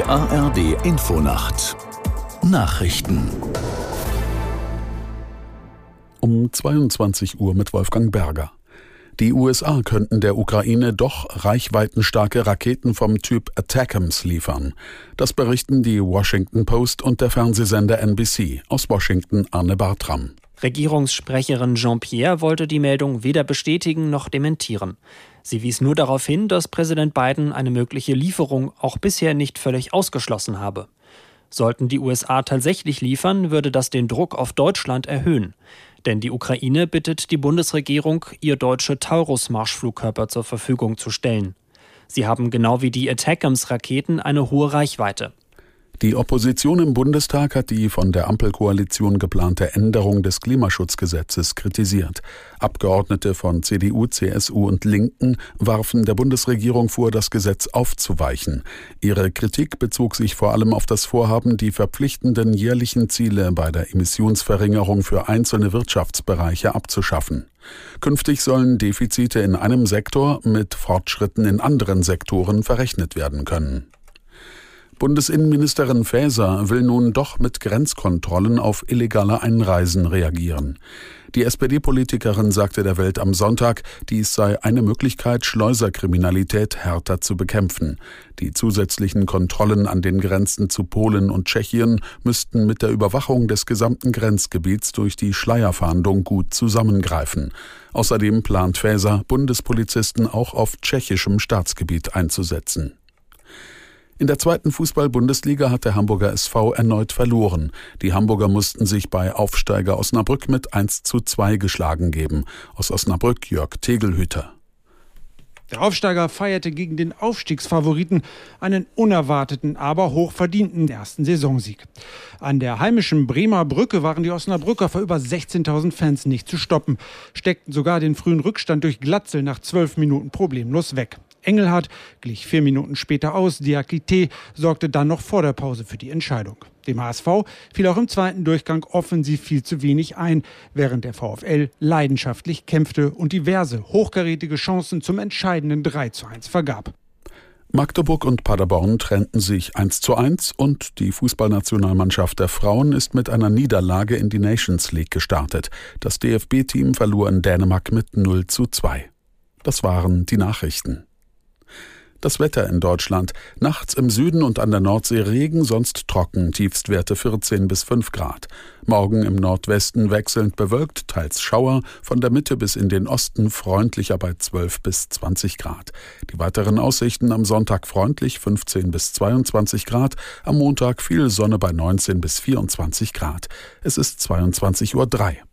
Die ARD Infonacht Nachrichten um 22 Uhr mit Wolfgang Berger. Die USA könnten der Ukraine doch reichweitenstarke Raketen vom Typ Attackams liefern. Das berichten die Washington Post und der Fernsehsender NBC. Aus Washington Arne Bartram. Regierungssprecherin Jean-Pierre wollte die Meldung weder bestätigen noch dementieren. Sie wies nur darauf hin, dass Präsident Biden eine mögliche Lieferung auch bisher nicht völlig ausgeschlossen habe. Sollten die USA tatsächlich liefern, würde das den Druck auf Deutschland erhöhen. Denn die Ukraine bittet die Bundesregierung, ihr deutsche Taurus-Marschflugkörper zur Verfügung zu stellen. Sie haben genau wie die Attackams-Raketen eine hohe Reichweite. Die Opposition im Bundestag hat die von der Ampelkoalition geplante Änderung des Klimaschutzgesetzes kritisiert. Abgeordnete von CDU, CSU und Linken warfen der Bundesregierung vor, das Gesetz aufzuweichen. Ihre Kritik bezog sich vor allem auf das Vorhaben, die verpflichtenden jährlichen Ziele bei der Emissionsverringerung für einzelne Wirtschaftsbereiche abzuschaffen. Künftig sollen Defizite in einem Sektor mit Fortschritten in anderen Sektoren verrechnet werden können. Bundesinnenministerin Faeser will nun doch mit Grenzkontrollen auf illegale Einreisen reagieren. Die SPD-Politikerin sagte der Welt am Sonntag, dies sei eine Möglichkeit, Schleuserkriminalität härter zu bekämpfen. Die zusätzlichen Kontrollen an den Grenzen zu Polen und Tschechien müssten mit der Überwachung des gesamten Grenzgebiets durch die Schleierfahndung gut zusammengreifen. Außerdem plant Faeser, Bundespolizisten auch auf tschechischem Staatsgebiet einzusetzen. In der zweiten Fußball-Bundesliga hat der Hamburger SV erneut verloren. Die Hamburger mussten sich bei Aufsteiger Osnabrück mit 1 zu 2 geschlagen geben. Aus Osnabrück Jörg Tegelhüter. Der Aufsteiger feierte gegen den Aufstiegsfavoriten einen unerwarteten, aber hochverdienten ersten Saisonsieg. An der heimischen Bremer Brücke waren die Osnabrücker vor über 16.000 Fans nicht zu stoppen, steckten sogar den frühen Rückstand durch Glatzel nach zwölf Minuten problemlos weg. Engelhardt glich vier Minuten später aus. Diakite sorgte dann noch vor der Pause für die Entscheidung. Dem HSV fiel auch im zweiten Durchgang offensiv viel zu wenig ein, während der VfL leidenschaftlich kämpfte und diverse hochkarätige Chancen zum entscheidenden 3 zu 1 vergab. Magdeburg und Paderborn trennten sich 1 zu 1 und die Fußballnationalmannschaft der Frauen ist mit einer Niederlage in die Nations League gestartet. Das DFB-Team verlor in Dänemark mit 0 zu 2. Das waren die Nachrichten. Das Wetter in Deutschland. Nachts im Süden und an der Nordsee Regen, sonst trocken, Tiefstwerte 14 bis 5 Grad. Morgen im Nordwesten wechselnd bewölkt, teils Schauer, von der Mitte bis in den Osten freundlicher bei 12 bis 20 Grad. Die weiteren Aussichten am Sonntag freundlich 15 bis 22 Grad, am Montag viel Sonne bei 19 bis 24 Grad. Es ist 22.03 Uhr.